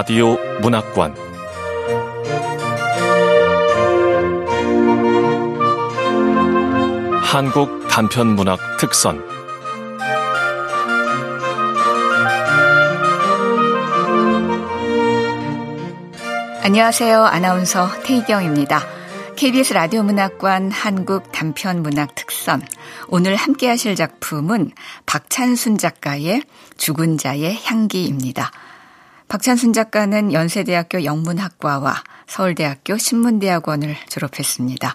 라디오 문학관 한국 단편 문학 특선 안녕하세요. 아나운서 태희경입니다. KBS 라디오 문학관 한국 단편 문학 특선. 오늘 함께 하실 작품은 박찬순 작가의 죽은 자의 향기입니다. 박찬순 작가는 연세대학교 영문학과와 서울대학교 신문대학원을 졸업했습니다.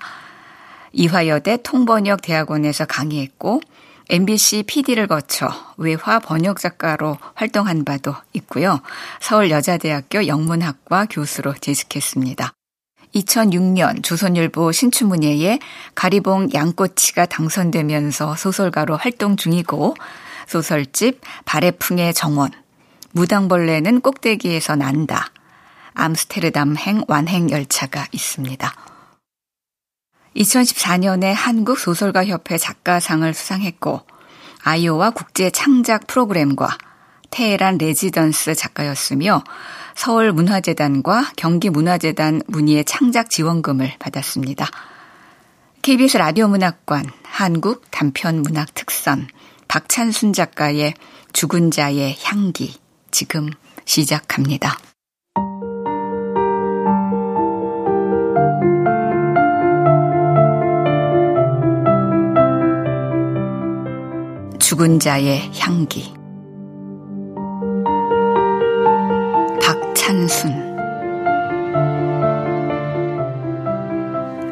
이화여대 통번역 대학원에서 강의했고 MBC PD를 거쳐 외화 번역 작가로 활동한 바도 있고요. 서울여자대학교 영문학과 교수로 재직했습니다. 2006년 조선일보 신춘문예에 가리봉 양꼬치가 당선되면서 소설가로 활동 중이고 소설집 발해풍의 정원, 무당벌레는 꼭대기에서 난다, 암스테르담 행 완행 열차가 있습니다. 2014년에 한국 소설가 협회 작가상을 수상했고 아이오와 국제 창작 프로그램과 테헤란 레지던스 작가였으며 서울 문화재단과 경기 문화재단 문희의 창작 지원금을 받았습니다. KBS 라디오 문학관 한국 단편 문학 특선 박찬순 작가의 죽은 자의 향기 지금 시작합니다. 죽은 자의 향기 박찬순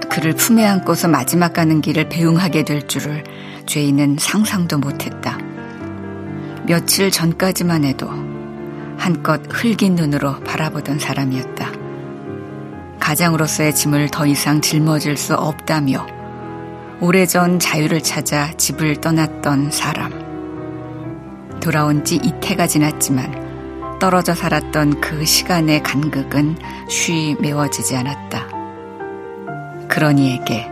그를 품에 안고서 마지막 가는 길을 배웅하게 될 줄을 죄인은 상상도 못했다. 며칠 전까지만 해도 한껏 흘긴 눈으로 바라보던 사람이었다. 가장으로서의 짐을 더 이상 짊어질 수 없다며 오래전 자유를 찾아 집을 떠났던 사람. 돌아온 지 이태가 지났지만 떨어져 살았던 그 시간의 간극은 쉬 메워지지 않았다. 그러니에게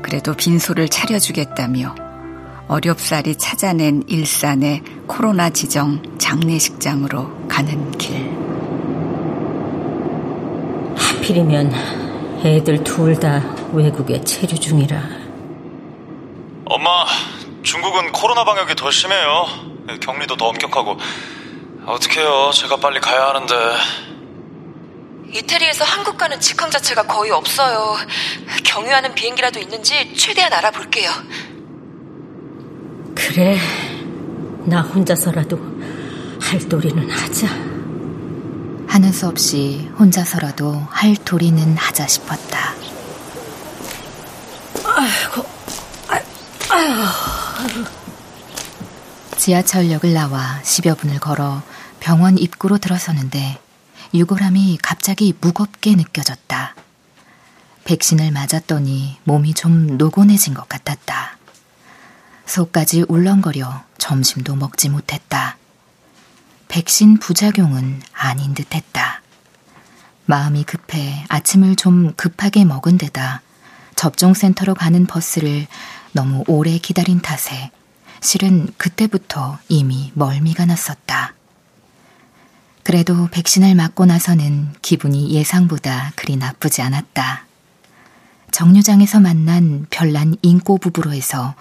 그래도 빈소를 차려주겠다며 어렵사리 찾아낸 일산의 코로나 지정 장례식장으로 가는 길. 하필이면 애들 둘 다 외국에 체류 중이라. 엄마, 중국은 코로나 방역이 더 심해요. 격리도 더 엄격하고. 어떡해요. 제가 빨리 가야 하는데. 이태리에서 한국 가는 직항 자체가 거의 없어요. 경유하는 비행기라도 있는지 최대한 알아볼게요. 그래. 나 혼자서라도 할 도리는 하자. 하는 수 없이 혼자서라도 할 도리는 하자 싶었다. 아이고, 지하철역을 나와 10여 분을 걸어 병원 입구로 들어서는데 유골함이 갑자기 무겁게 느껴졌다. 백신을 맞았더니 몸이 좀 노곤해진 것 같았다. 속까지 울렁거려 점심도 먹지 못했다. 백신 부작용은 아닌 듯 했다. 마음이 급해 아침을 좀 급하게 먹은 데다 접종센터로 가는 버스를 너무 오래 기다린 탓에 실은 그때부터 이미 멀미가 났었다. 그래도 백신을 맞고 나서는 기분이 예상보다 그리 나쁘지 않았다. 정류장에서 만난 별난 인꼬 부부로 해서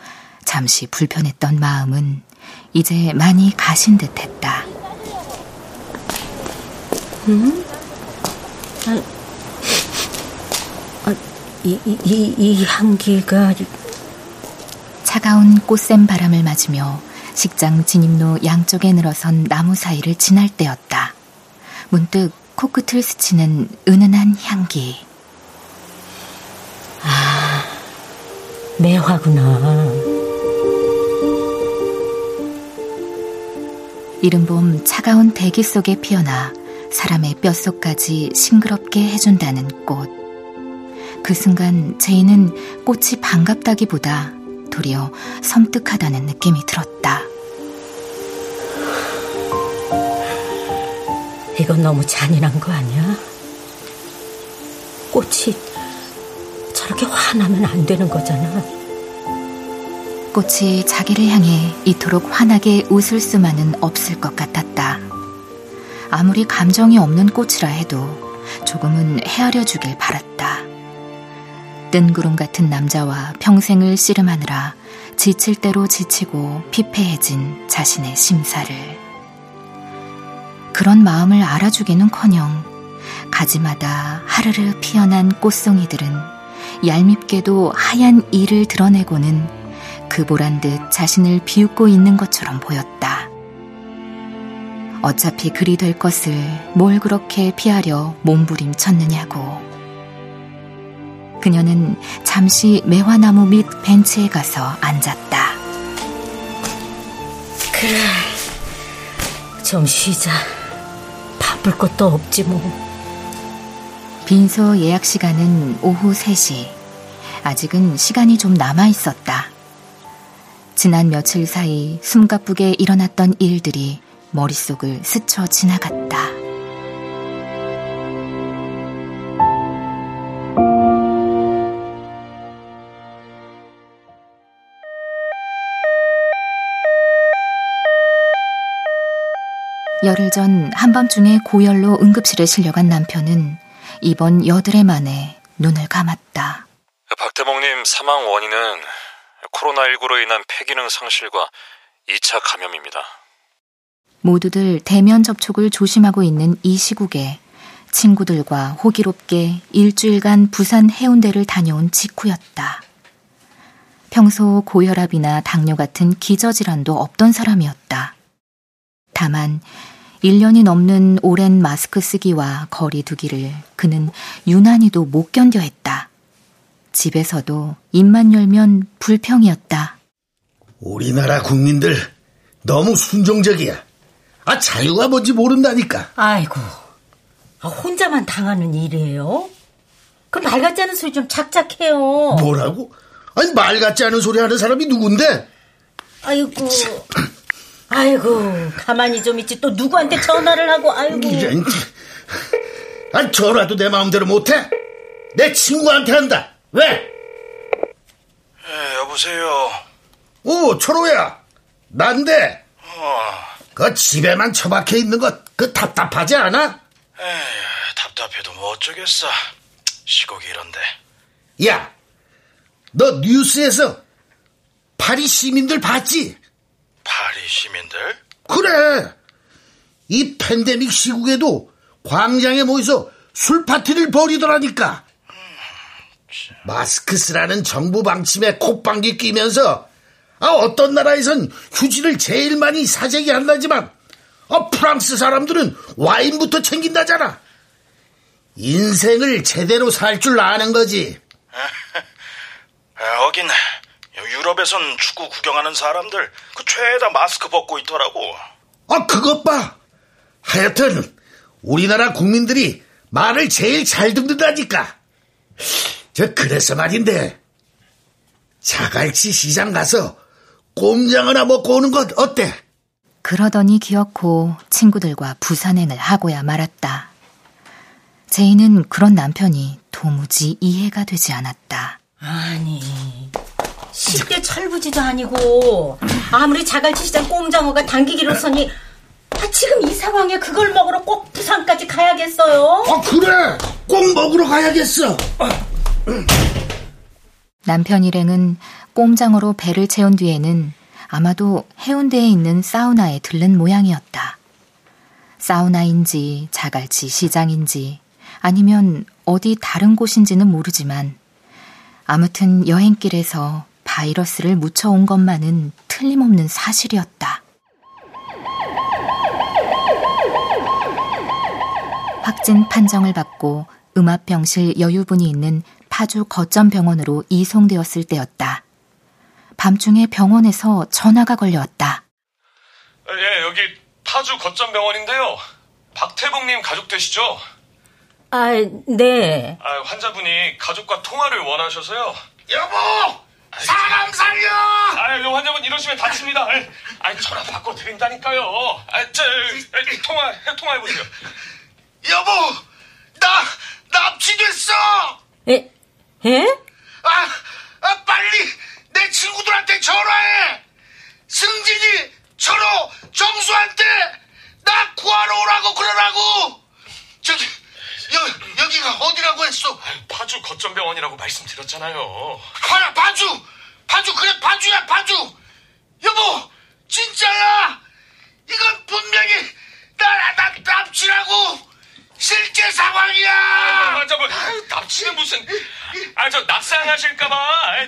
잠시 불편했던 마음은 이제 많이 가신 듯 했다. 음? 아, 아, 이, 이, 이 향기가 차가운 꽃샘 바람을 맞으며 식장 진입로 양쪽에 늘어선 나무 사이를 지날 때였다. 문득 코끝을 스치는 은은한 향기. 아, 매화구나. 이른 봄 차가운 대기 속에 피어나 사람의 뼛속까지 싱그럽게 해준다는 꽃. 그 순간 제이는 꽃이 반갑다기보다 도리어 섬뜩하다는 느낌이 들었다. 이건 너무 잔인한 거 아니야? 꽃이 저렇게 화나면 안 되는 거잖아. 꽃이 자기를 향해 이토록 환하게 웃을 수만은 없을 것 같았다. 아무리 감정이 없는 꽃이라 해도 조금은 헤아려 주길 바랐다. 뜬구름 같은 남자와 평생을 씨름하느라 지칠 대로 지치고 피폐해진 자신의 심사를. 그런 마음을 알아주기는 커녕 가지마다 하르르 피어난 꽃송이들은 얄밉게도 하얀 이를 드러내고는 그 보란 듯 자신을 비웃고 있는 것처럼 보였다. 어차피 그리 될 것을 뭘 그렇게 피하려 몸부림쳤느냐고. 그녀는 잠시 매화나무 밑 벤치에 가서 앉았다. 그래, 좀 쉬자. 바쁠 것도 없지 뭐. 빈소 예약 시간은 오후 3시. 아직은 시간이 좀 남아 있었다. 지난 며칠 사이 숨가쁘게 일어났던 일들이 머릿속을 스쳐 지나갔다. 열흘 전 한밤중에 고열로 응급실에 실려간 남편은 이번 여드레 만에 눈을 감았다. 박대목님 사망 원인은 코로나19로 인한 폐기능 상실과 2차 감염입니다. 모두들 대면 접촉을 조심하고 있는 이 시국에 친구들과 호기롭게 일주일간 부산 해운대를 다녀온 직후였다. 평소 고혈압이나 당뇨 같은 기저질환도 없던 사람이었다. 다만 1년이 넘는 오랜 마스크 쓰기와 거리 두기를 그는 유난히도 못 견뎌 했다. 집에서도 입만 열면 불평이었다. 우리나라 국민들 너무 순종적이야. 아, 자유가 뭔지 모른다니까. 아이고, 아, 혼자만 당하는 일이에요? 그말 같지 않은 소리 좀 착착해요. 뭐라고? 아니, 말 같지 않은 소리 하는 사람이 누군데? 아이고, 아이고, 가만히 좀 있지. 또 누구한테 전화를 하고, 아이고. 이런, 아, 전화도 내 마음대로 못해? 내 친구한테 한다. 왜? 예, 여보세요. 오, 철호야. 난데. 어, 그 집에만 처박혀 있는 것, 그 답답하지 않아? 에휴, 답답해도 뭐 어쩌겠어. 시국이 이런데. 야, 너 뉴스에서 파리 시민들 봤지? 파리 시민들? 그래. 이 팬데믹 시국에도 광장에 모여서 술 파티를 벌이더라니까. 마스크 쓰라는 정부 방침에 콧방귀 끼면서 아, 어떤 나라에선 휴지를 제일 많이 사재기 한다지만 아, 프랑스 사람들은 와인부터 챙긴다잖아. 인생을 제대로 살 줄 아는 거지. 에, 하긴 유럽에선 축구 구경하는 사람들 그 죄다 마스크 벗고 있더라고. 아, 그것 봐. 하여튼 우리나라 국민들이 말을 제일 잘 듣는다니까. 저 그래서 말인데 자갈치 시장 가서 꼼장 하나 먹고 오는 것 어때? 그러더니 기어코 친구들과 부산행을 하고야 말았다. 제이는 그런 남편이 도무지 이해가 되지 않았다. 아니, 쉽게 철부지도 아니고, 아무리 자갈치 시장 꼼장어가 당기기로서니, 아, 지금 이 상황에 그걸 먹으러 꼭 부산까지 가야겠어요? 아, 그래! 꼭 먹으러 가야겠어! 남편 일행은 꼼장어로 배를 채운 뒤에는 아마도 해운대에 있는 사우나에 들른 모양이었다. 사우나인지 자갈치 시장인지 아니면 어디 다른 곳인지는 모르지만 아무튼 여행길에서 바이러스를 묻혀온 것만은 틀림없는 사실이었다. 확진 판정을 받고 음압병실 여유분이 있는 파주 거점병원으로 이송되었을 때였다. 밤중에 병원에서 전화가 걸려왔다. 예, 여기 파주 거점병원인데요. 박태봉님 가족 되시죠? 아, 네. 아, 환자분이 가족과 통화를 원하셔서요. 여보! 사람 살려! 아, 이 환자분 이러시면 다칩니다. 아, 전화 바꿔 드린다니까요. 아, 저, 아, 통화, 통화해 보세요. 여보! 나, 납치됐어! 에, 에? 아, 아, 빨리 내 친구들한테 전화해! 승진이, 철호, 정수한테 나 구하러 오라고 그러라고! 저기, 여, 여기가 어디라고 했어? 파주 거점병원이라고 말씀드렸잖아요. 하나, 파주! 파주, 그래, 파주야, 파주! 여보, 진짜야! 이건 분명히 나, 나, 납치라고! 실제 상황이야! 아, 저 뭐, 납치는 무슨. 아, 저 낙상하실까봐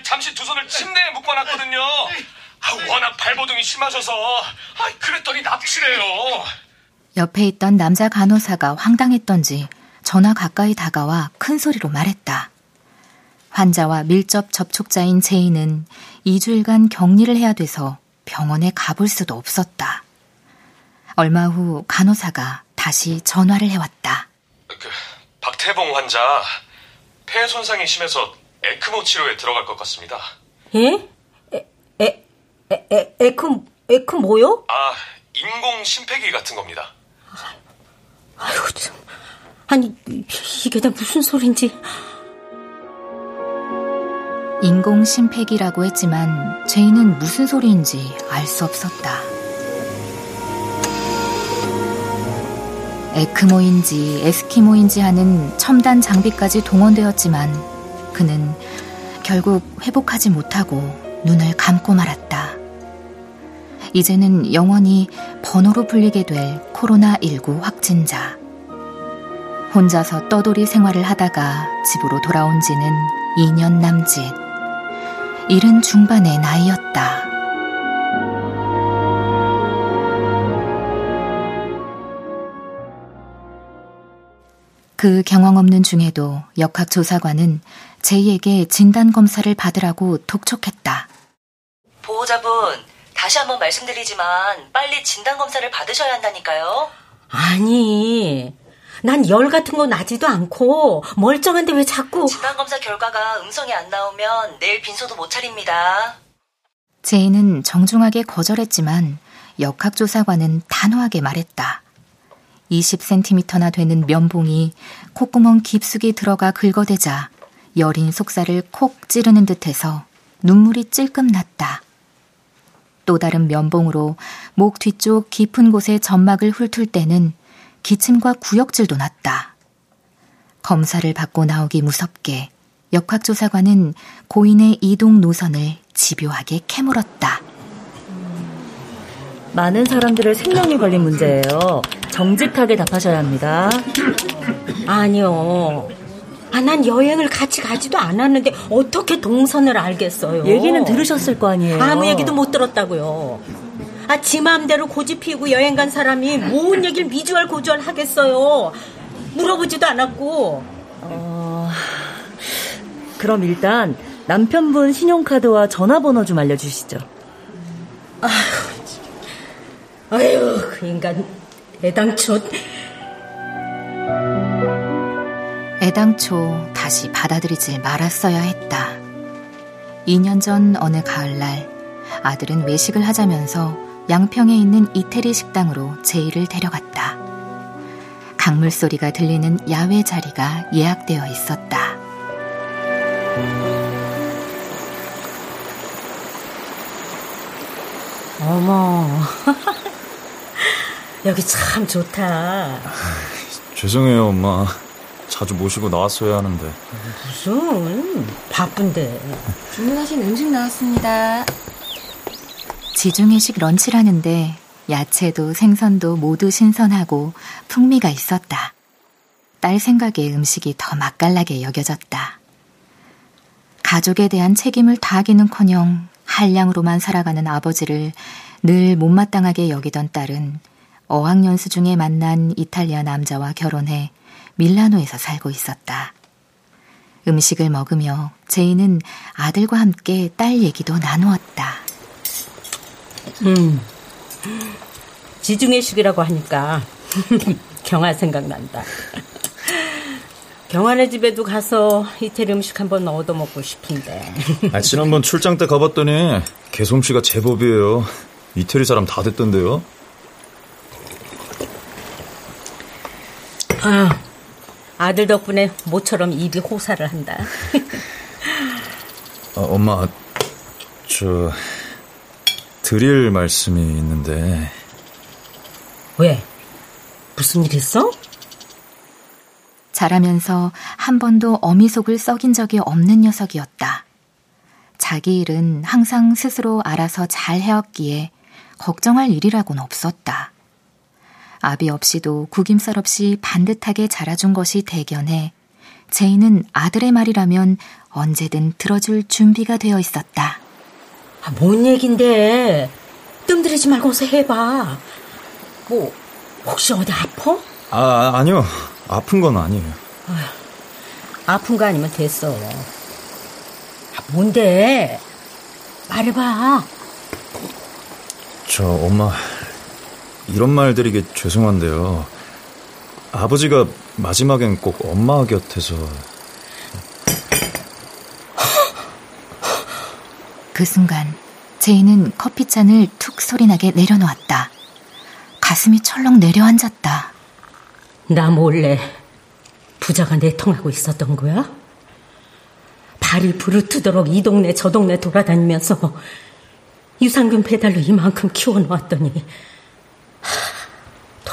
잠시 두 손을 침대에 묶어놨거든요. 아, 워낙 발버둥이 심하셔서. 아, 그랬더니 납치래요. 옆에 있던 남자 간호사가 황당했던지 전화 가까이 다가와 큰 소리로 말했다. 환자와 밀접 접촉자인 제이는 2주일간 격리를 해야 돼서 병원에 가볼 수도 없었다. 얼마 후 간호사가 다시 전화를 해왔다. 그, 박태봉 환자, 폐 손상이 심해서 에크모 치료에 들어갈 것 같습니다. 예? 에, 에, 에, 에, 에크, 에크 뭐요? 아, 인공 심폐기 같은 겁니다. 아이고, 참. 아니, 이게 다 무슨 소린지. 인공 심폐기라고 했지만 제이는 무슨 소리인지 알 수 없었다. 에크모인지 에스키모인지 하는 첨단 장비까지 동원되었지만 그는 결국 회복하지 못하고 눈을 감고 말았다. 이제는 영원히 번호로 불리게 될 코로나19 확진자. 혼자서 떠돌이 생활을 하다가 집으로 돌아온 지는 2년 남짓. 이른 중반의 나이였다. 그 경험 없는 중에도 역학조사관은 제이에게 진단검사를 받으라고 독촉했다. 보호자분, 다시 한번 말씀드리지만 빨리 진단검사를 받으셔야 한다니까요. 아니, 난 열 같은 거 나지도 않고 멀쩡한데 왜 자꾸 진단검사 결과가 음성이 안 나오면 내일 빈소도 못 차립니다. 제이는 정중하게 거절했지만 역학조사관은 단호하게 말했다. 20cm나 되는 면봉이 콧구멍 깊숙이 들어가 긁어대자 여린 속살을 콕 찌르는 듯해서 눈물이 찔끔 났다. 또 다른 면봉으로 목 뒤쪽 깊은 곳에 점막을 훑을 때는 기침과 구역질도 났다. 검사를 받고 나오기 무섭게 역학조사관은 고인의 이동 노선을 집요하게 캐물었다. 많은 사람들의 생명이 걸린 문제예요. 정직하게 답하셔야 합니다. 아니요. 아, 난 여행을 같이 가지도 않았는데 어떻게 동선을 알겠어요? 얘기는 들으셨을 거 아니에요. 아무 얘기도 못 들었다고요. 아, 지 마음대로 고집 피우고 여행 간 사람이 뭔 얘기를 미주알 고주알 하겠어요. 물어보지도 않았고. 어... 그럼 일단 남편분 신용카드와 전화번호 좀 알려주시죠. 아 유, 그 인간 애당초 애당초 다시 받아들이질 말았어야 했다. 2년 전 어느 가을날 아들은 외식을 하자면서 양평에 있는 이태리 식당으로 제이를 데려갔다. 강물 소리가 들리는 야외 자리가 예약되어 있었다. 어머. 여기 참 좋다. 죄송해요, 엄마. 자주 모시고 나왔어야 하는데. 무슨 바쁜데. 주문하신 음식 나왔습니다. 지중해식 런치라는데 야채도 생선도 모두 신선하고 풍미가 있었다. 딸 생각에 음식이 더 맛깔나게 여겨졌다. 가족에 대한 책임을 다하기는커녕 한량으로만 살아가는 아버지를 늘 못마땅하게 여기던 딸은 어학연수 중에 만난 이탈리아 남자와 결혼해 밀라노에서 살고 있었다. 음식을 먹으며 제이는 아들과 함께 딸 얘기도 나누었다. 음. 지중해식이라고 하니까 경아 생각난다. 경아네 집에도 가서 이태리 음식 한번 얻어 먹고 싶은데. 아, 지난번 출장 때 가봤더니 개솜씨가 제법이에요. 이태리 사람 다 됐던데요. 아, 아들 덕분에 모처럼 입이 호사를 한다. 아, 엄마, 저 드릴 말씀이 있는데 왜? 무슨 일 있어? 자라면서 한 번도 어미 속을 썩인 적이 없는 녀석이었다. 자기 일은 항상 스스로 알아서 잘 해왔기에 걱정할 일이라고는 없었다. 아비 없이도 구김살 없이 반듯하게 자라준 것이 대견해 제이는 아들의 말이라면 언제든 들어줄 준비가 되어 있었다. 아, 뭔 얘긴데? 뜸들이지 말고 어서 해봐. 뭐, 혹시 어디 아파? 아, 아니요. 아픈 건 아니에요. 아, 아픈 거 아니면 됐어. 아, 뭔데? 말해봐. 저 엄마 이런 말 드리기 죄송한데요. 아버지가 마지막엔 꼭 엄마 곁에서 그 순간 제이는 커피잔을 툭 소리나게 내려놓았다. 가슴이 철렁 내려앉았다. 나 몰래 부자가 내통하고 있었던 거야? 발이 부르트도록 이 동네 저 동네 돌아다니면서 유산균 배달로 이만큼 키워놓았더니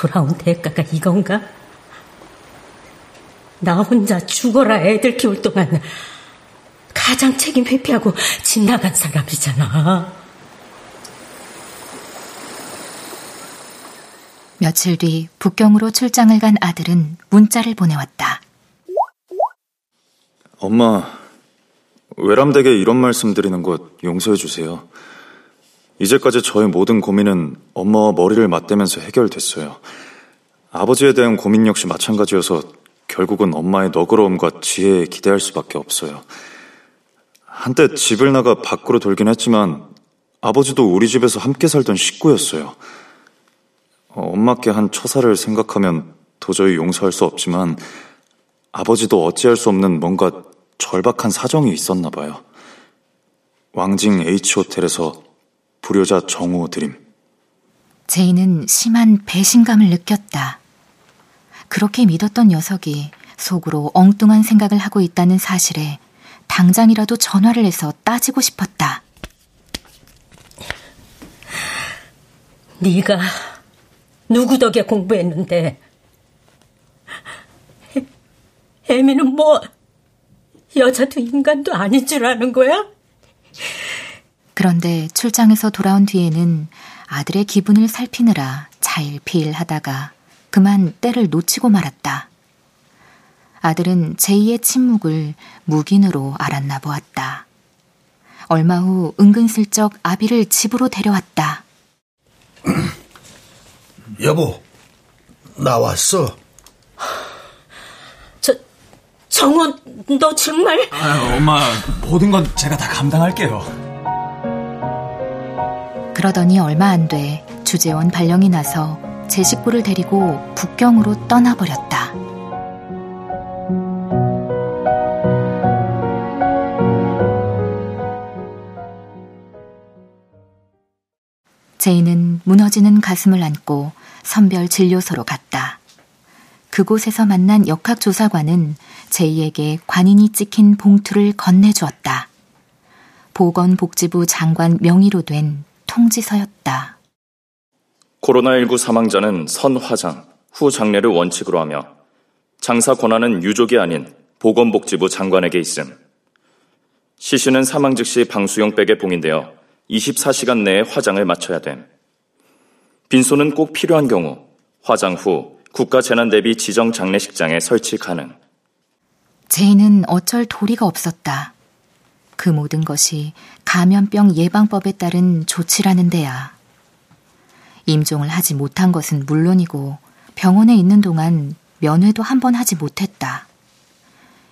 돌아온 대가가 이건가? 나 혼자 죽어라 애들 키울 동안 가장 책임 회피하고 집 나간 사람이잖아. 며칠 뒤 북경으로 출장을 간 아들은 문자를 보내왔다. 엄마, 외람되게 이런 말씀 드리는 것 용서해 주세요. 이제까지 저의 모든 고민은 엄마와 머리를 맞대면서 해결됐어요. 아버지에 대한 고민 역시 마찬가지여서 결국은 엄마의 너그러움과 지혜에 기대할 수밖에 없어요. 한때 집을 나가 밖으로 돌긴 했지만 아버지도 우리 집에서 함께 살던 식구였어요. 엄마께 한 처사를 생각하면 도저히 용서할 수 없지만 아버지도 어찌할 수 없는 뭔가 절박한 사정이 있었나 봐요. 왕징 H호텔에서 불효자 정호 드림. 제이는 심한 배신감을 느꼈다. 그렇게 믿었던 녀석이 속으로 엉뚱한 생각을 하고 있다는 사실에 당장이라도 전화를 해서 따지고 싶었다. 네가 누구 덕에 공부했는데 애미는 뭐 여자도 인간도 아닌 줄 아는 거야? 그런데 출장에서 돌아온 뒤에는 아들의 기분을 살피느라 자일피일 하다가 그만 때를 놓치고 말았다. 아들은 제이의 침묵을 묵인으로 알았나 보았다. 얼마 후 은근슬쩍 아비를 집으로 데려왔다. 여보, 나 왔어. 저, 정원, 너 정말? 아, 엄마, 모든 건 제가 다 감당할게요. 그러더니 얼마 안 돼 주재원 발령이 나서 제 식구를 데리고 북경으로 떠나버렸다. 제이는 무너지는 가슴을 안고 선별 진료소로 갔다. 그곳에서 만난 역학조사관은 제이에게 관인이 찍힌 봉투를 건네주었다. 보건복지부 장관 명의로 된 통지서였다. 코로나19 사망자는 선 화장, 후 장례를 원칙으로 하며 장사 권한은 유족이 아닌 보건복지부 장관에게 있음. 시신은 사망 즉시 방수용 백에 봉인되어 24시간 내에 화장을 마쳐야 됨. 빈소는 꼭 필요한 경우 화장 후 국가재난 대비 지정 장례식장에 설치 가능. 제이는 어쩔 도리가 없었다. 그 모든 것이 감염병 예방법에 따른 조치라는 데야. 임종을 하지 못한 것은 물론이고 병원에 있는 동안 면회도 한 번 하지 못했다.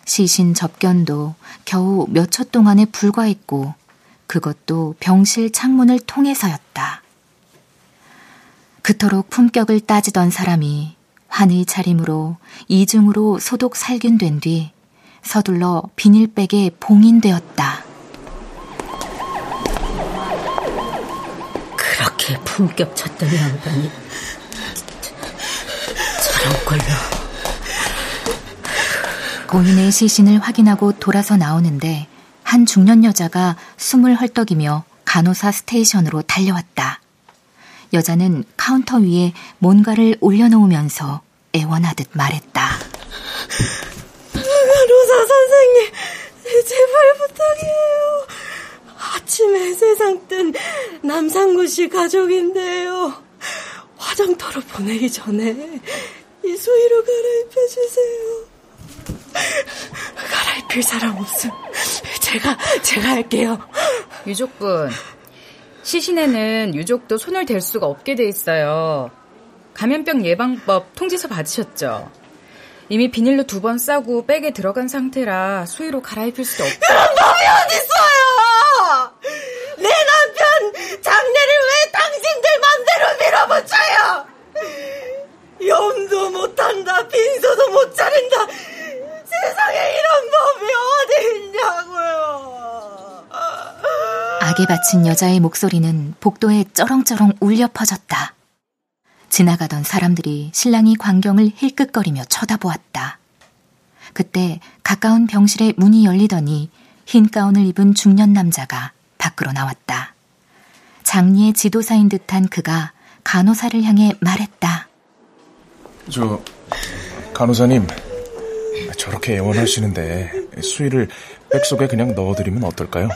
시신 접견도 겨우 몇 초 동안에 불과했고 그것도 병실 창문을 통해서였다. 그토록 품격을 따지던 사람이 환의 차림으로 이중으로 소독 살균된 뒤 서둘러 비닐백에 봉인되었다. 그렇게 품격 찾던 양반이 저런 걸로. 고인의 시신을 확인하고 돌아서 나오는데 한 중년 여자가 숨을 헐떡이며 간호사 스테이션으로 달려왔다. 여자는 카운터 위에 뭔가를 올려놓으면서 애원하듯 말했다. 간호사 선생님, 제발 부탁이에요. 아침에 세상 뜬 남상구 씨 가족인데요. 화장터로 보내기 전에 이 수의로 갈아입혀 주세요. 갈아입힐 사람 없음. 제가 제가 할게요. 유족분, 시신에는 유족도 손을 댈 수가 없게 돼 있어요. 감염병 예방법 통지서 받으셨죠? 이미 비닐로 두 번 싸고 백에 들어간 상태라 수의로 갈아입힐 수도 없고. 그런 법이 어딨어요! 내 남편 장례를 왜 당신들 맘대로 밀어붙여요! 염도 못한다, 빈소도 못 차린다. 세상에 이런 법이 어디 있냐고요. 악에 바친 여자의 목소리는 복도에 쩌렁쩌렁 울려 퍼졌다. 지나가던 사람들이 신랑이 광경을 힐끗거리며 쳐다보았다. 그때 가까운 병실의 문이 열리더니 흰 가운을 입은 중년 남자가 밖으로 나왔다. 장리의 지도사인 듯한 그가 간호사를 향해 말했다. 저, 간호사님, 저렇게 애원하시는데 수위를 백 속에 그냥 넣어드리면 어떨까요?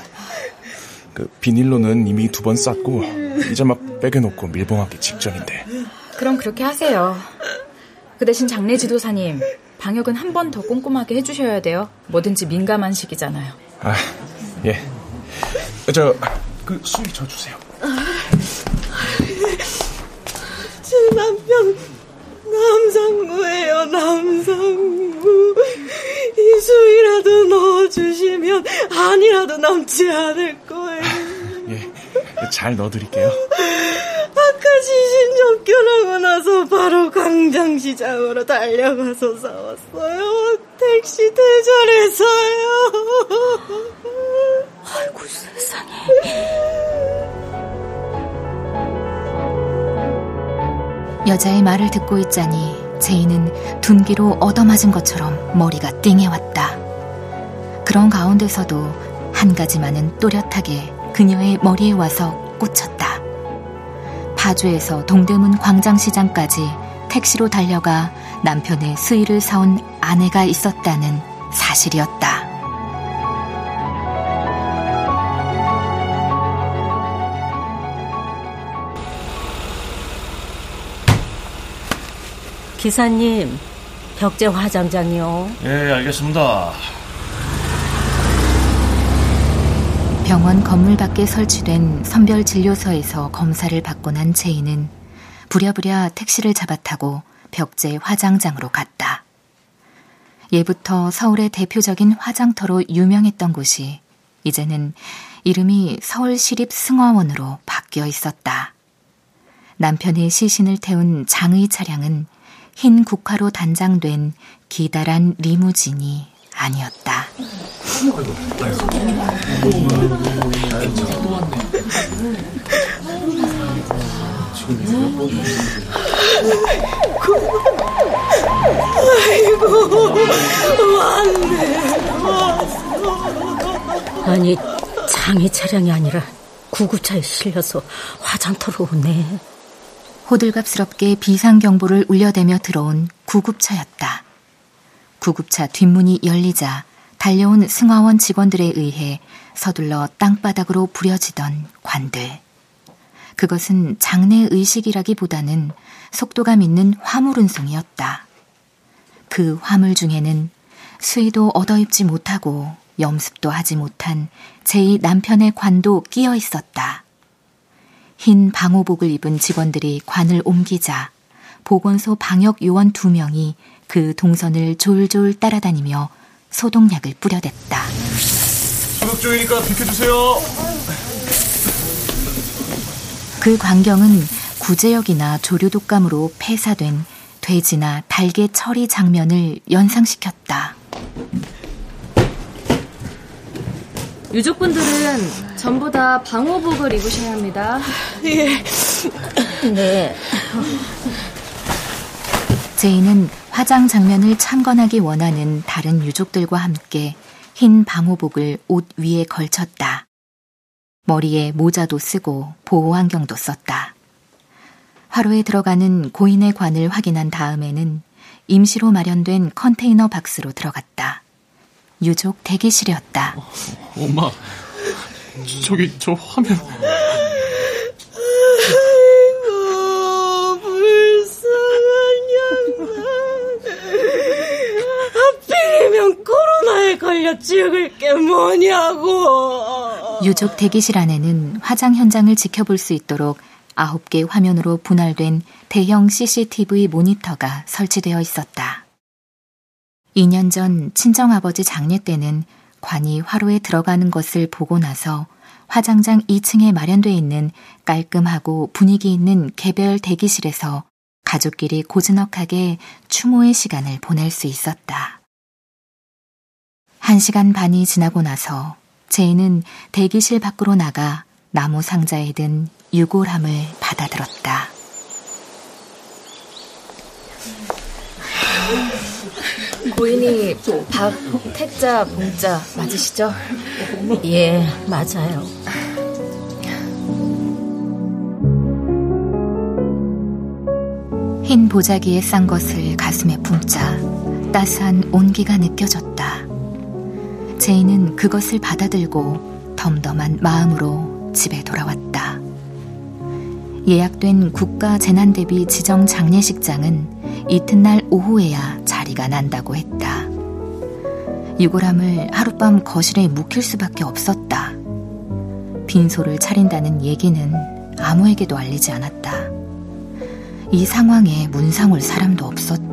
그 비닐로는 이미 두 번 쌌고 이제 막 백에 놓고 밀봉하기 직전인데. 그럼 그렇게 하세요. 그 대신 장례 지도사님, 방역은 한 번 더 꼼꼼하게 해주셔야 돼요. 뭐든지 민감한 시기잖아요. 아, 예. 저, 그 수위 져주세요. 제 남편 남상구예요, 남상구. 이 수이라도 넣어주시면 한이라도 남지 않을 거예요. 예, 잘 넣어드릴게요. 아까 시신 접견하고 나서 바로 광장시장으로 달려가서 싸웠어요. 택시 대절해서요. 아이고 세상에. 여자의 말을 듣고 있자니 제이는 둔기로 얻어맞은 것처럼 머리가 띵해왔다. 그런 가운데서도 한 가지만은 또렷하게 그녀의 머리에 와서 꽂혔다. 파주에서 동대문 광장시장까지 택시로 달려가 남편의 수의를 사온 아내가 있었다는 사실이었다. 기사님, 벽제 화장장이요. 예, 알겠습니다. 병원 건물 밖에 설치된 선별 진료소에서 검사를 받고 난 제이는 부랴부랴 택시를 잡아타고 벽제 화장장으로 갔다. 예부터 서울의 대표적인 화장터로 유명했던 곳이 이제는 이름이 서울시립승화원으로 바뀌어 있었다. 남편의 시신을 태운 장의 차량은 흰 국화로 단장된 기다란 리무진이 아니었다. 아이고, 왔네. 아니, 장의 차량이 아니라 구급차에 실려서 화장터로 오네. 호들갑스럽게 비상경보를 울려대며 들어온 구급차였다. 구급차 뒷문이 열리자 달려온 승화원 직원들에 의해 서둘러 땅바닥으로 부려지던 관들. 그것은 장례 의식이라기보다는 속도감 있는 화물 운송이었다. 그 화물 중에는 수의도 얻어입지 못하고 염습도 하지 못한 제2 남편의 관도 끼어 있었다. 흰 방호복을 입은 직원들이 관을 옮기자 보건소 방역 요원 두 명이 그 동선을 졸졸 따라다니며 소독약을 뿌려댔다. 소독 중이니까 비켜주세요. 그 광경은 구제역이나 조류독감으로 폐사된 돼지나 달개 처리 장면을 연상시켰다. 유족분들은 전부 다 방호복을 입으셔야 합니다. 예. 네. 제이는 화장 장면을 참관하기 원하는 다른 유족들과 함께 흰 방호복을 옷 위에 걸쳤다. 머리에 모자도 쓰고 보호 안경도 썼다. 화로에 들어가는 고인의 관을 확인한 다음에는 임시로 마련된 컨테이너 박스로 들어갔다. 유족 대기실이었다. 어, 엄마, 저기 저 화면. 하필이면 코로나에 걸려 죽을 게 뭐냐고. 유족 대기실 안에는 화장 현장을 지켜볼 수 있도록 9개 화면으로 분할된 대형 CCTV 모니터가 설치되어 있었다. 2년 전 친정아버지 장례 때는 관이 화로에 들어가는 것을 보고 나서 화장장 2층에 마련되어 있는 깔끔하고 분위기 있는 개별 대기실에서 가족끼리 고즈넉하게 추모의 시간을 보낼 수 있었다. 한 시간 반이 지나고 나서 제이는 대기실 밖으로 나가 나무 상자에 든 유골함을 받아들었다. 고인이 박, 태자, 봉자 맞으시죠? 예, 맞아요. 흰 보자기에 싼 것을 가슴에 품자 따스한 온기가 느껴졌다. 제이는 그것을 받아들고 덤덤한 마음으로 집에 돌아왔다. 예약된 국가 재난 대비 지정 장례식장은 이튿날 오후에야 자리가 난다고 했다. 유골함을 하룻밤 거실에 묵힐 수밖에 없었다. 빈소를 차린다는 얘기는 아무에게도 알리지 않았다. 이 상황에 문상올 사람도 없었다.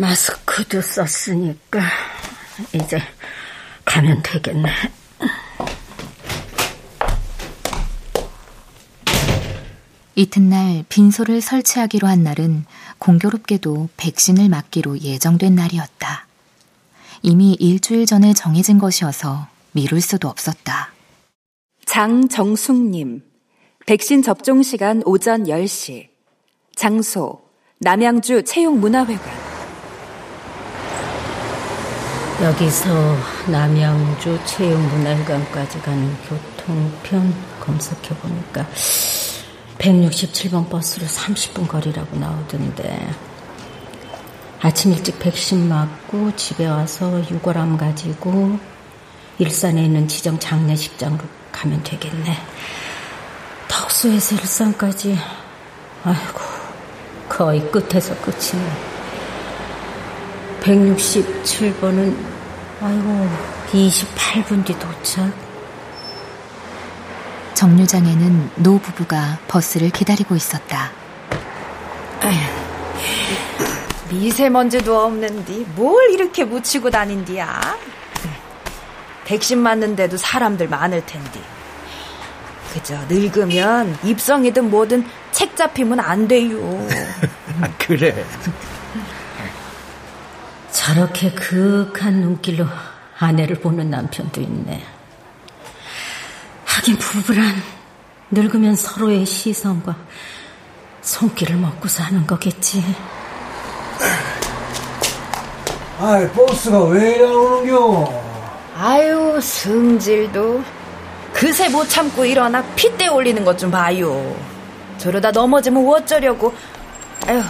마스크도 썼으니까 이제 가면 되겠네. 이튿날 빈소를 설치하기로 한 날은 공교롭게도 백신을 맞기로 예정된 날이었다. 이미 일주일 전에 정해진 것이어서 미룰 수도 없었다. 장정숙님, 백신 접종 시간 오전 10시. 장소, 남양주 채용문화회관. 여기서 남양주 채용문화회관까지 가는 교통편 검색해보니까 167번 버스로 30분 거리라고 나오던데 아침 일찍 백신 맞고 집에 와서 유골함 가지고 일산에 있는 지정 장례식장으로 가면 되겠네. 덕수에서 일산까지 아이고 거의 끝에서 끝이네. 167번은 아이고 28분 뒤 도착. 정류장에는 노 부부가 버스를 기다리고 있었다. 미세먼지도 없는디 뭘 이렇게 묻히고 다닌디야? 백신 맞는데도 사람들 많을 텐디. 그저 늙으면 입성이든 뭐든 책 잡히면 안 돼요. 그래. 저렇게 그윽한 눈길로 아내를 보는 남편도 있네. 하긴 부부란 늙으면 서로의 시선과 손길을 먹고 사는 거겠지. 아이, 버스가 왜 이래 오는겨? 아유, 승질도. 그새 못 참고 일어나 핏대 올리는 것 좀 봐요. 저러다 넘어지면 어쩌려고. 아유,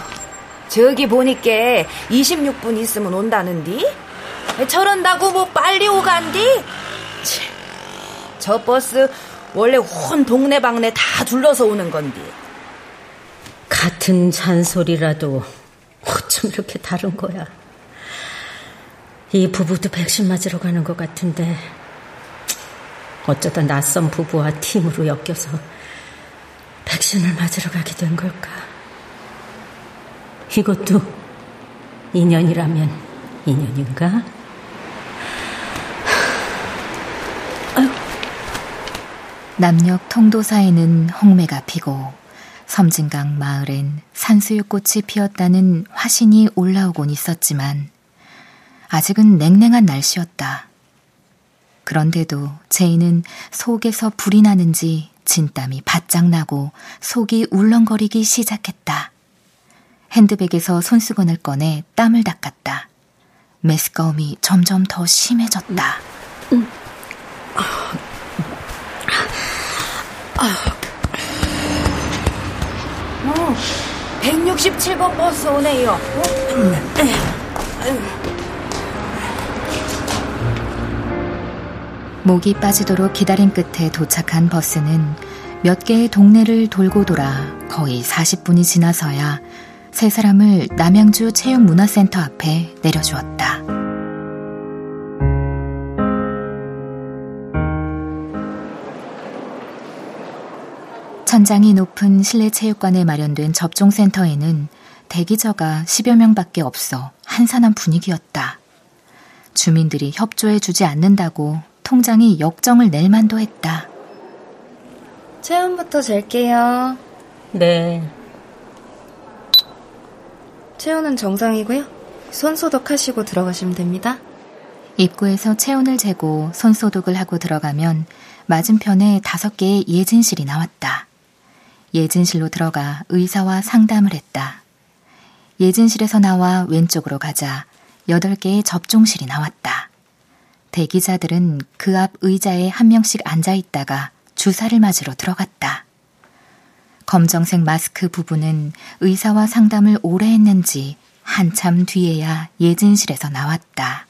저기 보니까 26분 있으면 온다는디? 저런다고 뭐 빨리 오간디? 저 버스 원래 온 동네방네 다 둘러서 오는 건디. 같은 잔소리라도 어쩜 이렇게 다른 거야. 이 부부도 백신 맞으러 가는 것 같은데 어쩌다 낯선 부부와 팀으로 엮여서 백신을 맞으러 가게 된 걸까? 이것도 인연이라면 인연인가? 남녘 통도사에는 홍매가 피고 섬진강 마을엔 산수유꽃이 피었다는 화신이 올라오곤 있었지만 아직은 냉랭한 날씨였다. 그런데도 제이는 속에서 불이 나는지 진땀이 바짝 나고 속이 울렁거리기 시작했다. 핸드백에서 손수건을 꺼내 땀을 닦았다. 메스꺼움이 점점 더 심해졌다. 음. 어, 167번 버스 오네요. 목이 빠지도록 기다린 끝에 도착한 버스는 몇 개의 동네를 돌고 돌아 거의 40분이 지나서야 세 사람을 남양주 체육문화센터 앞에 내려주었다. 천장이 높은 실내 체육관에 마련된 접종센터에는 대기자가 10여 명 밖에 없어 한산한 분위기였다. 주민들이 협조해주지 않는다고 통장이 역정을 낼 만도 했다. 체온부터 잴게요. 네. 체온은 정상이고요. 손 소독하시고 들어가시면 됩니다. 입구에서 체온을 재고 손 소독을 하고 들어가면 맞은편에 다섯 개의 예진실이 나왔다. 예진실로 들어가 의사와 상담을 했다. 예진실에서 나와 왼쪽으로 가자 여덟 개의 접종실이 나왔다. 대기자들은 그 앞 의자에 한 명씩 앉아 있다가 주사를 맞으러 들어갔다. 검정색 마스크 부부는 의사와 상담을 오래 했는지 한참 뒤에야 예진실에서 나왔다.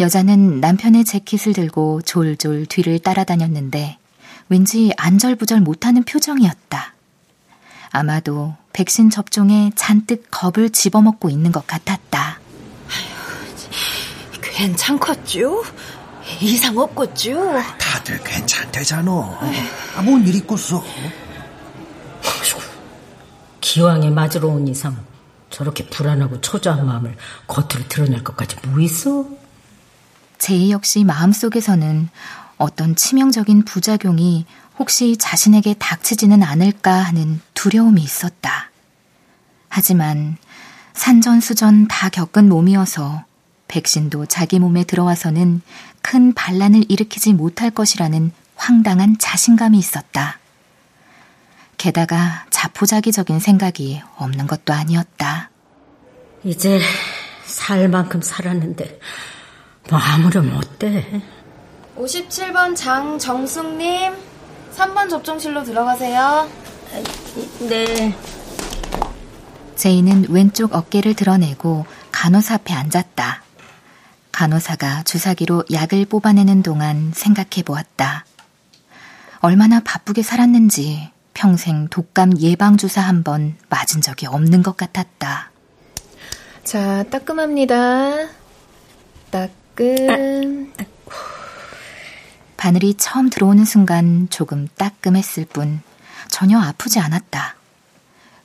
여자는 남편의 재킷을 들고 졸졸 뒤를 따라다녔는데 왠지 안절부절 못하는 표정이었다. 아마도 백신 접종에 잔뜩 겁을 집어먹고 있는 것 같았다. 괜찮겠죠? 이상 없겠죠? 다들 괜찮대잖아. 아, 뭔 일 있겠어? 기왕에 맞으러 온 이상 저렇게 불안하고 초조한 마음을 겉으로 드러낼 것까지 뭐 있어? 제이 역시 마음속에서는 어떤 치명적인 부작용이 혹시 자신에게 닥치지는 않을까 하는 두려움이 있었다. 하지만 산전수전 다 겪은 몸이어서 백신도 자기 몸에 들어와서는 큰 반란을 일으키지 못할 것이라는 황당한 자신감이 있었다. 게다가 자포자기적인 생각이 없는 것도 아니었다. 이제 살 만큼 살았는데 뭐 아무렴 어때? 57번 장정숙님 3번 접종실로 들어가세요. 네. 제이는 왼쪽 어깨를 드러내고 간호사 앞에 앉았다. 간호사가 주사기로 약을 뽑아내는 동안 생각해 보았다. 얼마나 바쁘게 살았는지 평생 독감 예방주사 한 번 맞은 적이 없는 것 같았다. 자, 따끔합니다. 따끔. 바늘이 처음 들어오는 순간 조금 따끔했을 뿐 전혀 아프지 않았다.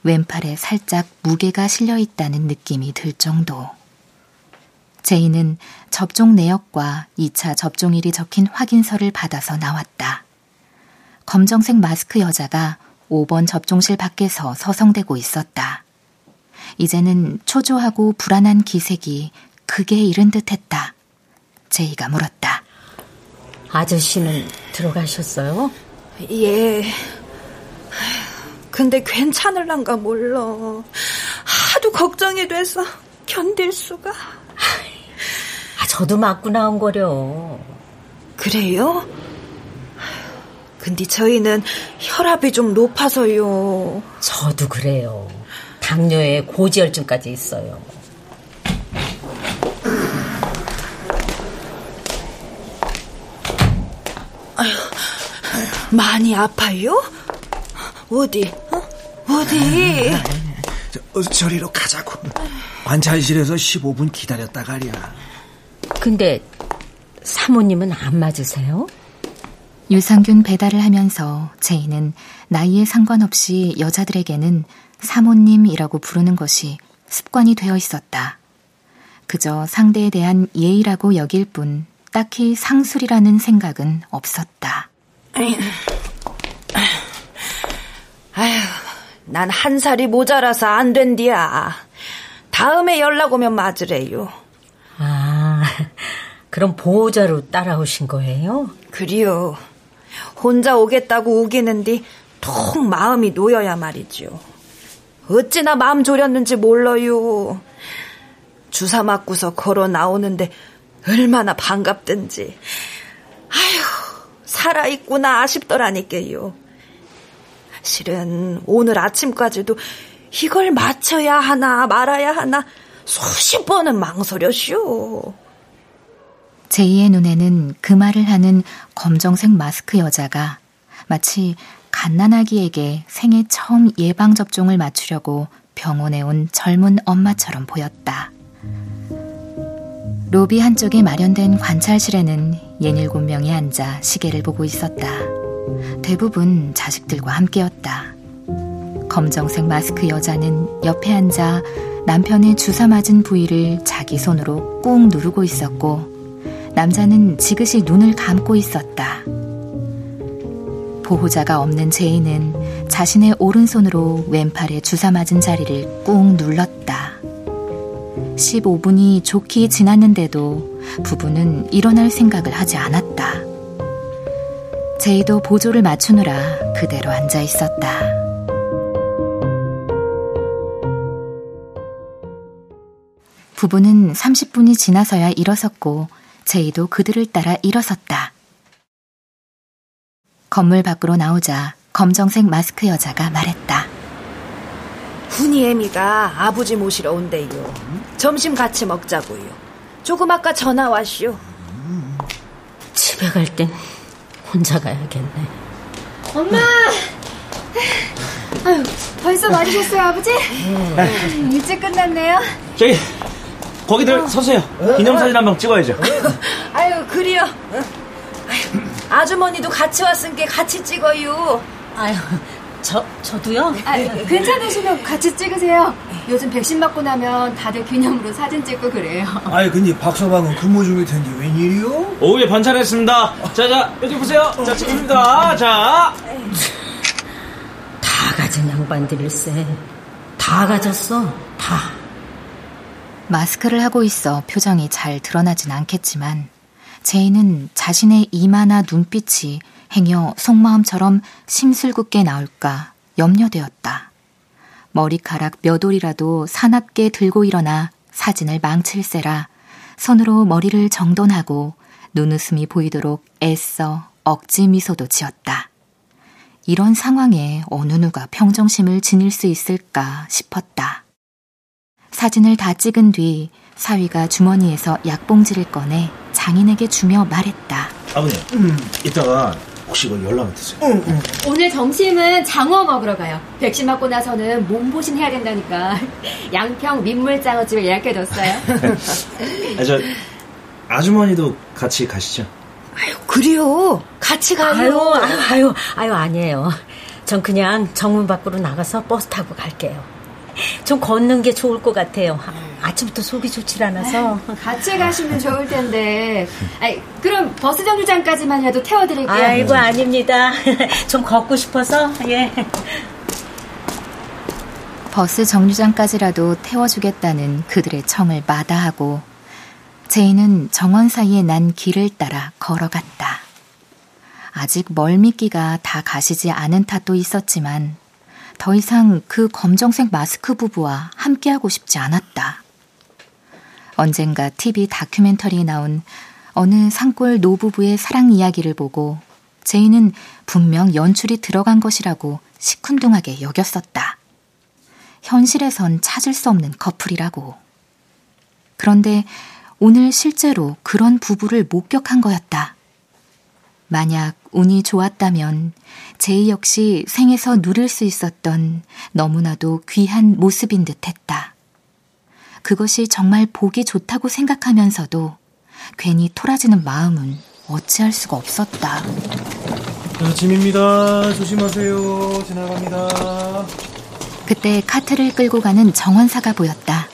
왼팔에 살짝 무게가 실려 있다는 느낌이 들 정도. 제이는 접종 내역과 2차 접종일이 적힌 확인서를 받아서 나왔다. 검정색 마스크 여자가 5번 접종실 밖에서 서성대고 있었다. 이제는 초조하고 불안한 기색이 극에 이른 듯 했다. 제이가 물었다. 아저씨는 들어가셨어요? 예. 근데 괜찮을란가 몰라. 하도 걱정이 돼서 견딜 수가. 아, 저도 맞고 나온 거려. 그래요? 근데 저희는 혈압이 좀 높아서요. 저도 그래요. 당뇨에 고지혈증까지 있어요. 아휴, 많이 아파요? 어디? 어? 어디? 저, 어, 저리로 가자고. 관찰실에서 15분 기다렸다 가랴. 근데 사모님은 안 맞으세요? 유산균 배달을 하면서 제이는 나이에 상관없이 여자들에게는 사모님이라고 부르는 것이 습관이 되어 있었다. 그저 상대에 대한 예의라고 여길 뿐 딱히 상술이라는 생각은 없었다. 아휴, 난 한 살이 모자라서 안 된디야. 다음에 연락 오면 맞으래요. 아, 그럼 보호자로 따라오신 거예요? 그리요. 혼자 오겠다고 우기는디 통 마음이 놓여야 말이죠. 어찌나 마음 졸였는지 몰라요. 주사 맞고서 걸어 나오는데 얼마나 반갑든지. 아휴, 살아있구나 아쉽더라니까요. 실은 오늘 아침까지도 이걸 맞춰야 하나 말아야 하나 수십 번은 망설였슈. 제이의 눈에는 그 말을 하는 검정색 마스크 여자가 마치 갓난아기에게 생애 처음 예방접종을 맞추려고 병원에 온 젊은 엄마처럼 보였다. 로비 한쪽에 마련된 관찰실에는 예닐곱 명이 앉아 시계를 보고 있었다. 대부분 자식들과 함께였다. 검정색 마스크 여자는 옆에 앉아 남편의 주사 맞은 부위를 자기 손으로 꾹 누르고 있었고, 남자는 지그시 눈을 감고 있었다. 보호자가 없는 제이는 자신의 오른손으로 왼팔에 주사 맞은 자리를 꾹 눌렀다. 15분이 좋게 지났는데도 부부는 일어날 생각을 하지 않았다. 제이도 보조를 맞추느라 그대로 앉아 있었다. 부부는 30분이 지나서야 일어섰고 제이도 그들을 따라 일어섰다. 건물 밖으로 나오자 검정색 마스크 여자가 말했다. 훈이 애미가 아버지 모시러 온대요. 점심 같이 먹자고요. 조금 아까 전화 왔슈. 집에 갈 땐 혼자 가야겠네. 엄마! 아유, 벌써 맞으셨어요, 아버지? 음, 일찍 끝났네요. 저기, 거기들 서세요. 기념사진 한 번 찍어야죠. 아유. 아유, 아주머니도 같이 왔으니까 같이 찍어요. 아유, 저, 저도요? 아, 괜찮으시면 같이 찍으세요. 요즘 백신 맞고 나면 다들 기념으로 사진 찍고 그래요. 아니, 근데 박서방은 근무 중일 텐데 웬일이요? 오후에 반찬했습니다. 자, 자, 여기 보세요. 자, 찍습니다. 자. 다 가진 양반들일세. 다 가졌어. 다. 마스크를 하고 있어 표정이 잘 드러나진 않겠지만 제이는 자신의 이마나 눈빛이 행여 속마음처럼 심술궂게 나올까 염려되었다. 머리카락 몇 올이라도 사납게 들고 일어나 사진을 망칠세라 손으로 머리를 정돈하고 눈웃음이 보이도록 애써 억지 미소도 지었다. 이런 상황에 어느 누가 평정심을 지닐 수 있을까 싶었다. 사진을 다 찍은 뒤 사위가 주머니에서 약봉지를 꺼내 장인에게 주며 말했다. 아버님, 음. 이따가 혹시 이거 연락 드세요? 응, 응. 오늘 점심은 장어 먹으러 가요. 백신 맞고 나서는 몸보신 해야 된다니까. 양평 민물장어집을 예약해뒀어요. 아, 저 아주머니도 같이 가시죠. 아유, 그래요. 같이 가요. 아유, 아유, 아유, 아유, 아니에요. 전 그냥 정문 밖으로 나가서 버스 타고 갈게요. 좀 걷는 게 좋을 것 같아요. 아침부터 속이 좋질 않아서. 같이 가시면 좋을 텐데. 아이, 그럼 버스 정류장까지만이라도 태워드릴게요. 아이고, 아닙니다. 좀 걷고 싶어서, 예. 버스 정류장까지라도 태워주겠다는 그들의 청을 마다하고 제이는 정원 사이에 난 길을 따라 걸어갔다. 아직 멀미기가 다 가시지 않은 탓도 있었지만 더 이상 그 검정색 마스크 부부와 함께하고 싶지 않았다. 언젠가 TV 다큐멘터리에 나온 어느 산골 노부부의 사랑 이야기를 보고 제이는 분명 연출이 들어간 것이라고 시큰둥하게 여겼었다. 현실에선 찾을 수 없는 커플이라고. 그런데 오늘 실제로 그런 부부를 목격한 거였다. 만약 운이 좋았다면 제이 역시 생에서 누릴 수 있었던 너무나도 귀한 모습인 듯 했다. 그것이 정말 보기 좋다고 생각하면서도 괜히 토라지는 마음은 어찌할 수가 없었다. 짐입니다. 조심하세요. 지나갑니다. 그때 카트를 끌고 가는 정원사가 보였다.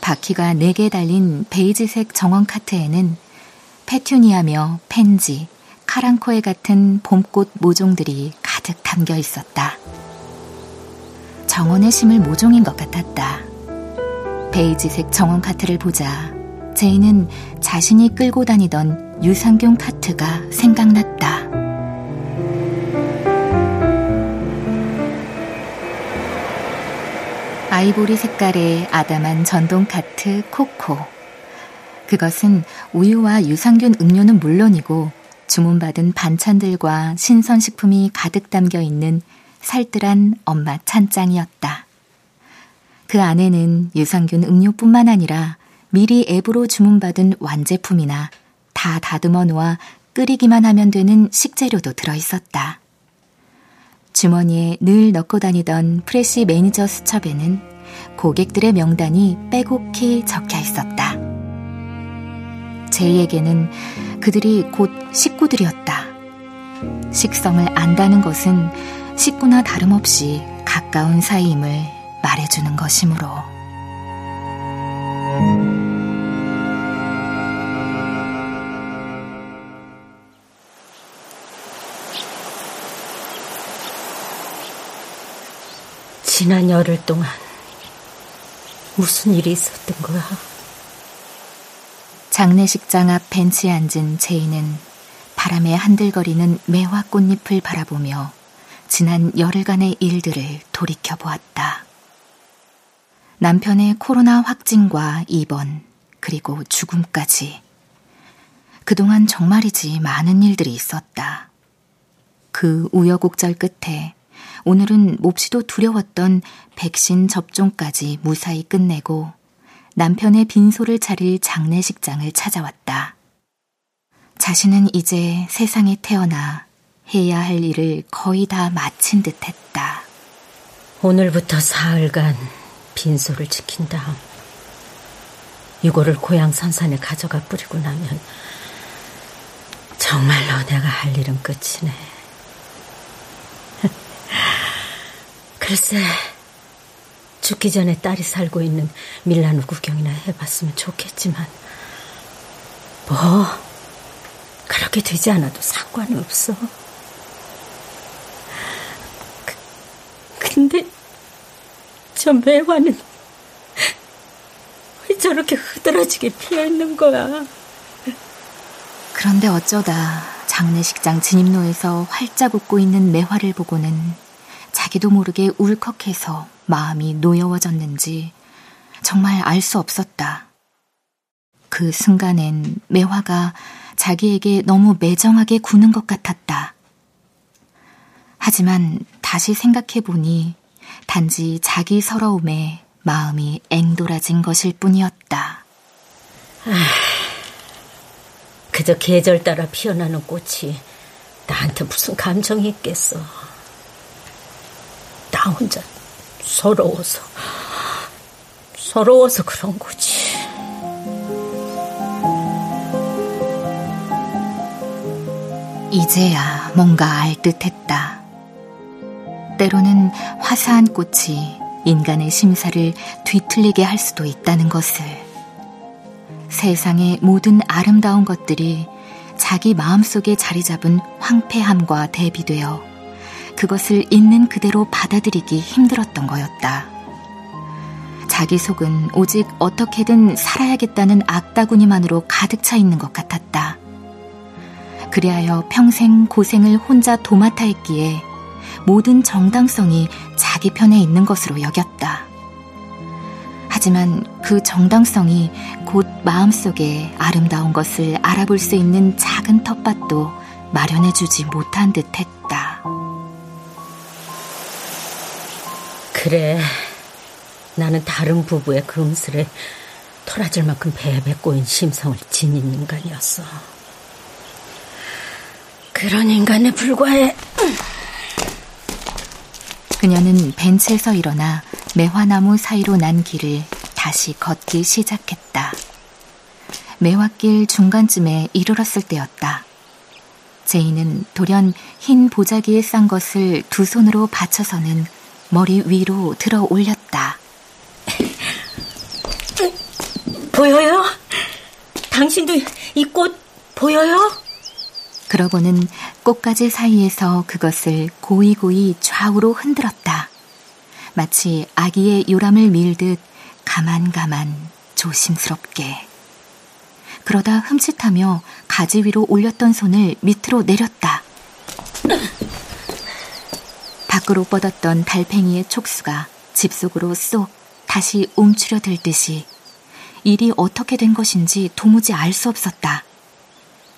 바퀴가 4개 달린 베이지색 정원 카트에는 페튜니아며 펜지, 카랑코에 같은 봄꽃 모종들이 가득 담겨 있었다. 정원에 심을 모종인 것 같았다. 베이지색 정원 카트를 보자 제이는 자신이 끌고 다니던 유산균 카트가 생각났다. 아이보리 색깔의 아담한 전동 카트 코코. 그것은 우유와 유산균 음료는 물론이고 주문받은 반찬들과 신선식품이 가득 담겨 있는 살뜰한 엄마 찬장이었다. 그 안에는 유산균 음료뿐만 아니라 미리 앱으로 주문받은 완제품이나 다 다듬어 놓아 끓이기만 하면 되는 식재료도 들어 있었다. 주머니에 늘 넣고 다니던 프레시 매니저 수첩에는 고객들의 명단이 빼곡히 적혀 있었다. 제이에게는 그들이 곧 식구들이었다. 식성을 안다는 것은 식구나 다름없이 가까운 사이임을 말해주는 것이므로. 지난 열흘 동안 무슨 일이 있었던 거야? 장례식장 앞 벤치에 앉은 제이는 바람에 한들거리는 매화 꽃잎을 바라보며 지난 열흘간의 일들을 돌이켜 보았다. 남편의 코로나 확진과 입원, 그리고 죽음까지. 그동안 정말이지 많은 일들이 있었다. 그 우여곡절 끝에 오늘은 몹시도 두려웠던 백신 접종까지 무사히 끝내고 남편의 빈소를 차릴 장례식장을 찾아왔다. 자신은 이제 세상에 태어나 해야 할 일을 거의 다 마친 듯 했다. 오늘부터 사흘간 빈소를 지킨 다음 유골을 고향 선산에 가져가 뿌리고 나면 정말로 내가 할 일은 끝이네. 글쎄, 죽기 전에 딸이 살고 있는 밀라노 구경이나 해봤으면 좋겠지만, 뭐, 그렇게 되지 않아도 상관없어. 그, 근데, 저 매화는 왜 저렇게 흐드러지게 피어 있는 거야? 그런데 어쩌다 장례식장 진입로에서 활짝 웃고 있는 매화를 보고는 자기도 모르게 울컥해서 마음이 노여워졌는지 정말 알 수 없었다. 그 순간엔 매화가 자기에게 너무 매정하게 구는 것 같았다. 하지만 다시 생각해보니 단지 자기 서러움에 마음이 앵돌아진 것일 뿐이었다. 그저 계절 따라 피어나는 꽃이 나한테 무슨 감정이 있겠어. 나 혼자 서러워서, 서러워서 그런 거지. 이제야 뭔가 알 듯했다. 때로는 화사한 꽃이 인간의 심사를 뒤틀리게 할 수도 있다는 것을. 세상의 모든 아름다운 것들이 자기 마음속에 자리 잡은 황폐함과 대비되어 그것을 있는 그대로 받아들이기 힘들었던 거였다. 자기 속은 오직 어떻게든 살아야겠다는 악다구니만으로 가득 차 있는 것 같았다. 그리하여 평생 고생을 혼자 도맡아 했기에 모든 정당성이 자기 편에 있는 것으로 여겼다. 하지만 그 정당성이 곧 마음속에 아름다운 것을 알아볼 수 있는 작은 텃밭도 마련해주지 못한 듯 했다. 그래. 나는 다른 부부의 금슬에 토라질 만큼 배배 꼬인 심성을 지닌 인간이었어. 그런 인간에 불과해. 그녀는 벤치에서 일어나 매화나무 사이로 난 길을 다시 걷기 시작했다. 매화길 중간쯤에 이르렀을 때였다. 제이는 돌연 흰 보자기에 싼 것을 두 손으로 받쳐서는 머리 위로 들어 올렸다. 보여요? 당신도 이 꽃 보여요? 그러고는 꽃가지 사이에서 그것을 고이고이 좌우로 흔들었다. 마치 아기의 요람을 밀듯 가만가만 조심스럽게. 그러다 흠칫하며 가지 위로 올렸던 손을 밑으로 내렸다. 밖으로 뻗었던 달팽이의 촉수가 집 속으로 쏙 다시 움츠려 들 듯이 일이 어떻게 된 것인지 도무지 알 수 없었다.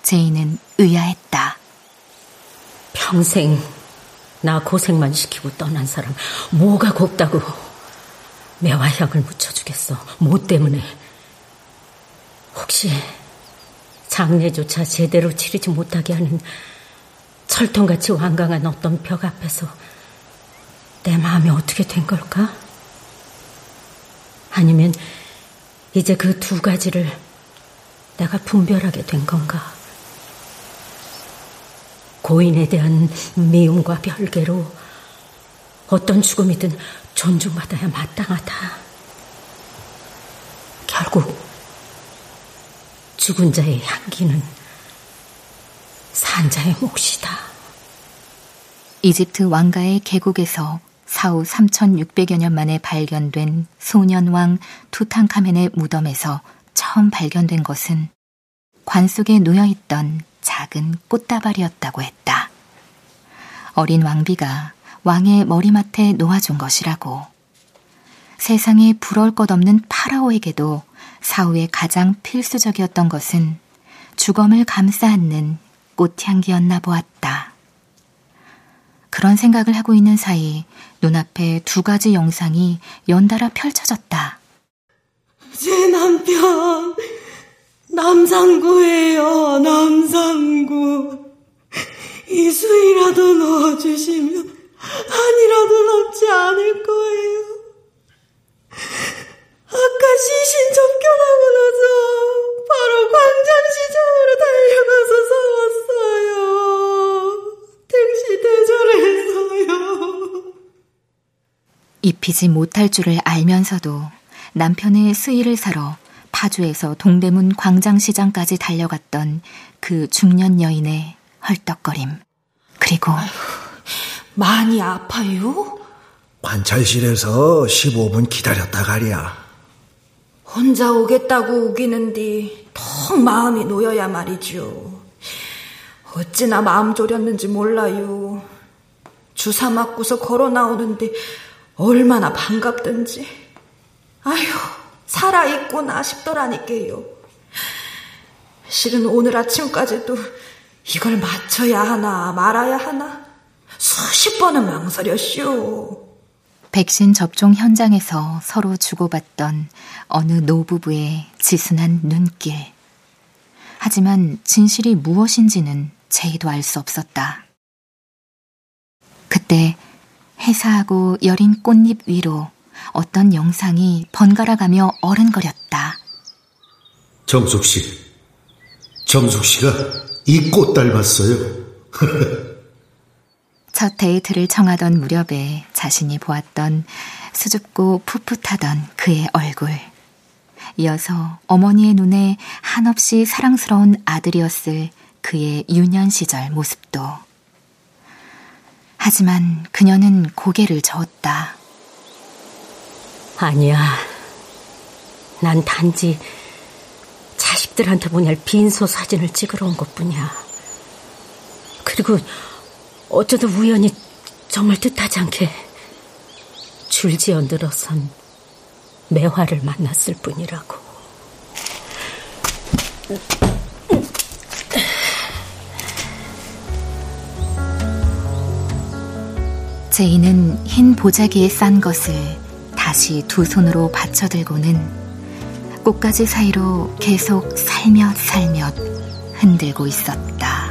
제이는 의아했다. 평생 나 고생만 시키고 떠난 사람 뭐가 곱다고 매화 향을 묻혀주겠어. 뭐 때문에. 혹시 장례조차 제대로 치르지 못하게 하는 철통같이 완강한 어떤 벽 앞에서 내 마음이 어떻게 된 걸까? 아니면 이제 그 두 가지를 내가 분별하게 된 건가? 고인에 대한 미움과 별개로 어떤 죽음이든 존중받아야 마땅하다. 결국 죽은 자의 향기는 산자의 몫이다. 이집트 왕가의 계곡에서 사후 3600여 년 만에 발견된 소년왕 투탕카멘의 무덤에서 처음 발견된 것은 관 속에 놓여 있던 작은 꽃다발이었다고 했다. 어린 왕비가 왕의 머리맡에 놓아준 것이라고. 세상에 부러울 것 없는 파라오에게도 사후에 가장 필수적이었던 것은 주검을 감싸 안는 꽃향기였나 보았다. 그런 생각을 하고 있는 사이 눈앞에 두 가지 영상이 연달아 펼쳐졌다. 제 남편 남상구예요. 남상구. 이수이라도 넣어주시면 한이라도 넘지 않을 거예요. 아까 시신 접견하고 나서 바로 광장시장으로 달려가서 사왔어요. 택시 대절해서요. 입히지 못할 줄을 알면서도 남편의 수의를 사러 파주에서 동대문 광장시장까지 달려갔던 그 중년 여인의 헐떡거림. 그리고 많이 아파요? 관찰실에서 15분 기다렸다 가랴. 혼자 오겠다고 우기는디 턱 마음이 놓여야 말이죠. 어찌나 마음 졸였는지 몰라요. 주사 맞고서 걸어 나오는데 얼마나 반갑던지. 아휴, 살아있구나 싶더라니까요. 실은 오늘 아침까지도 이걸 맞춰야 하나 말아야 하나 수십 번은 망설였쇼. 백신 접종 현장에서 서로 주고받던 어느 노부부의 지순한 눈길. 하지만 진실이 무엇인지는 제이도 알 수 없었다. 그때 해사하고 여린 꽃잎 위로 어떤 영상이 번갈아 가며 어른거렸다. 정숙 씨. 정숙 씨가 이 꽃 닮았어요. 첫 데이트를 청하던 무렵에 자신이 보았던 수줍고 풋풋하던 그의 얼굴. 이어서 어머니의 눈에 한없이 사랑스러운 아들이었을 그의 유년 시절 모습도. 하지만 그녀는 고개를 저었다. 아니야. 난 단지 자식들한테 보낼 빈소 사진을 찍으러 온 것 뿐이야. 그리고 어쩌다 우연히 정말 뜻하지 않게 줄지어 늘어선 매화를 만났을 뿐이라고. 제이는 흰 보자기에 싼 것을 다시 두 손으로 받쳐들고는 꽃가지 사이로 계속 살며살며 흔들고 있었다.